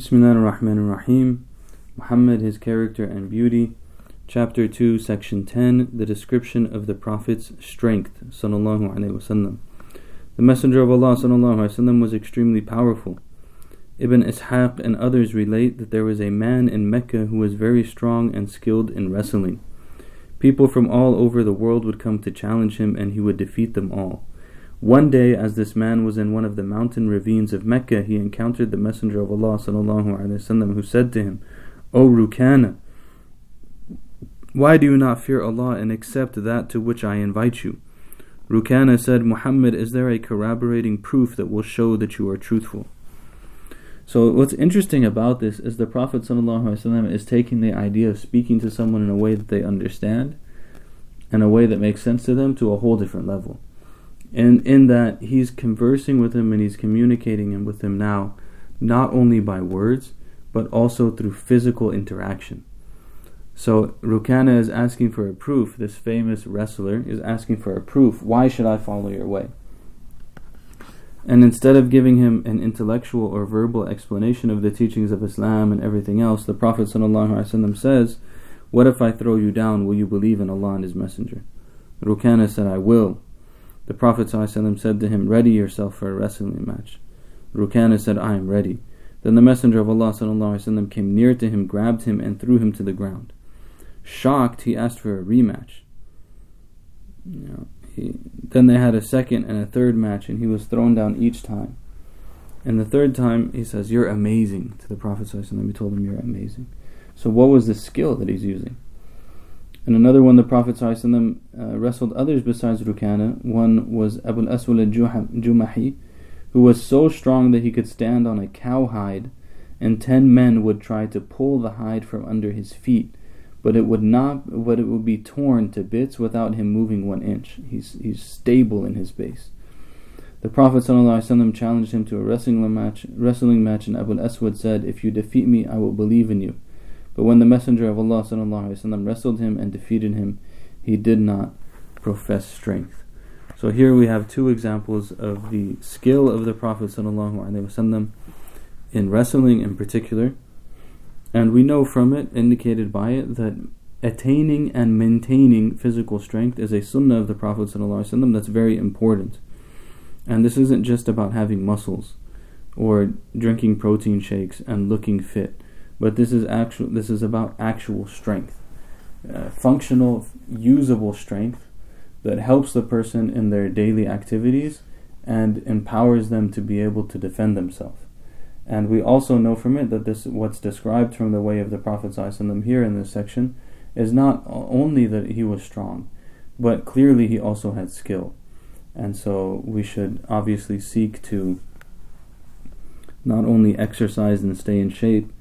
Bismillah ar-Rahman ar-Rahim. Muhammad, his character and beauty. Chapter 2, Section 10, the description of the Prophet's strength. Sallallahu Alaihi Wasallam. The Messenger of Allah sallallahu alaihi wasallam was extremely powerful. Ibn Ishaq and others relate that there was a man in Mecca who was very strong and skilled in wrestling. People from all over the world would come to challenge him and he would defeat them all. One day, as this man was in one of the mountain ravines of Mecca, he encountered the Messenger of Allah وسلم, who said to him, O Rukana, why do you not fear Allah and accept that to which I invite you? Rukana said, Muhammad, is there a corroborating proof that will show that you are truthful? So what's interesting about this is the Prophet ﷺ is taking the idea of speaking to someone in a way that they understand and a way that makes sense to them to a whole different level and in that he's conversing with him and he's communicating with him now not only by words but also through physical interaction. So Rukana is asking for a proof. This famous wrestler is asking for a proof. Why should I follow your way? And instead of giving him an intellectual or verbal explanation of the teachings of Islam and everything else the Prophet ﷺ says what if I throw you down? Will you believe in Allah and His Messenger? Rukana said I will the Prophet ﷺ said to him, Ready yourself for a wrestling match. Rukana said, I am ready. Then the Messenger of Allah ﷺ came near to him, grabbed him, and threw him to the ground. Shocked, he asked for a rematch. You know, he, then they had a second and a third match, and he was thrown down each time. And the third time, he says, You're amazing to the Prophet. ﷺ. He told him, You're amazing. So, what was the skill that he's using? And another one, the Prophet uh, wrestled others besides Rukana. One was Abu al-Aswad al-Jumahi, who was so strong that he could stand on a cowhide, and ten men would try to pull the hide from under his feet, but it would not, but it would be torn to bits without him moving one inch. He's he's stable in his base. The Prophet ﷺ challenged him to a wrestling match, wrestling match, and Abu al-Aswad said, "If you defeat me, I will believe in you." But when the Messenger of Allah وسلم, wrestled him and defeated him, he did not profess strength. So here we have two examples of the skill of the Prophet وسلم, in wrestling in particular. And we know from it, indicated by it, that attaining and maintaining physical strength is a sunnah of the Prophet ﷺ that's very important. And this isn't just about having muscles or drinking protein shakes and looking fit but this is actual. This is about actual strength, uh, functional, usable strength that helps the person in their daily activities and empowers them to be able to defend themselves. And we also know from it that this, what's described from the way of the Prophet ﷺ here in this section, is not only that he was strong, but clearly he also had skill. And so we should obviously seek to not only exercise and stay in shape,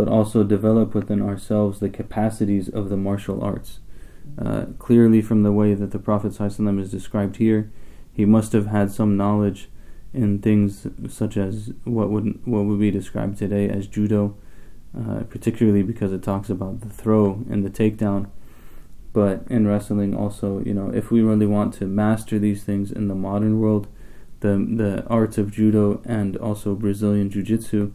but also develop within ourselves the capacities of the martial arts. Uh, clearly, from the way that the Prophet ﷺ is described here, he must have had some knowledge in things such as what would what would be described today as judo, uh, particularly because it talks about the throw and the takedown. But in wrestling, also, you know, if we really want to master these things in the modern world, the the arts of judo and also Brazilian jiu-jitsu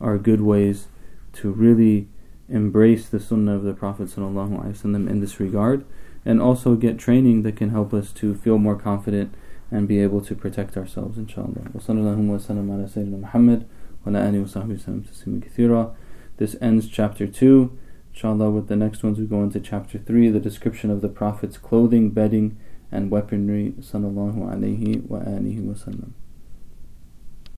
are good ways to really embrace the sunnah of the Prophet ﷺ in this regard and also get training that can help us to feel more confident and be able to protect ourselves inshallah. This ends chapter 2. Inshallah with the next ones we go into chapter 3, the description of the Prophet's clothing, bedding and weaponry sallallahu alayhi wa alihi wa sallam.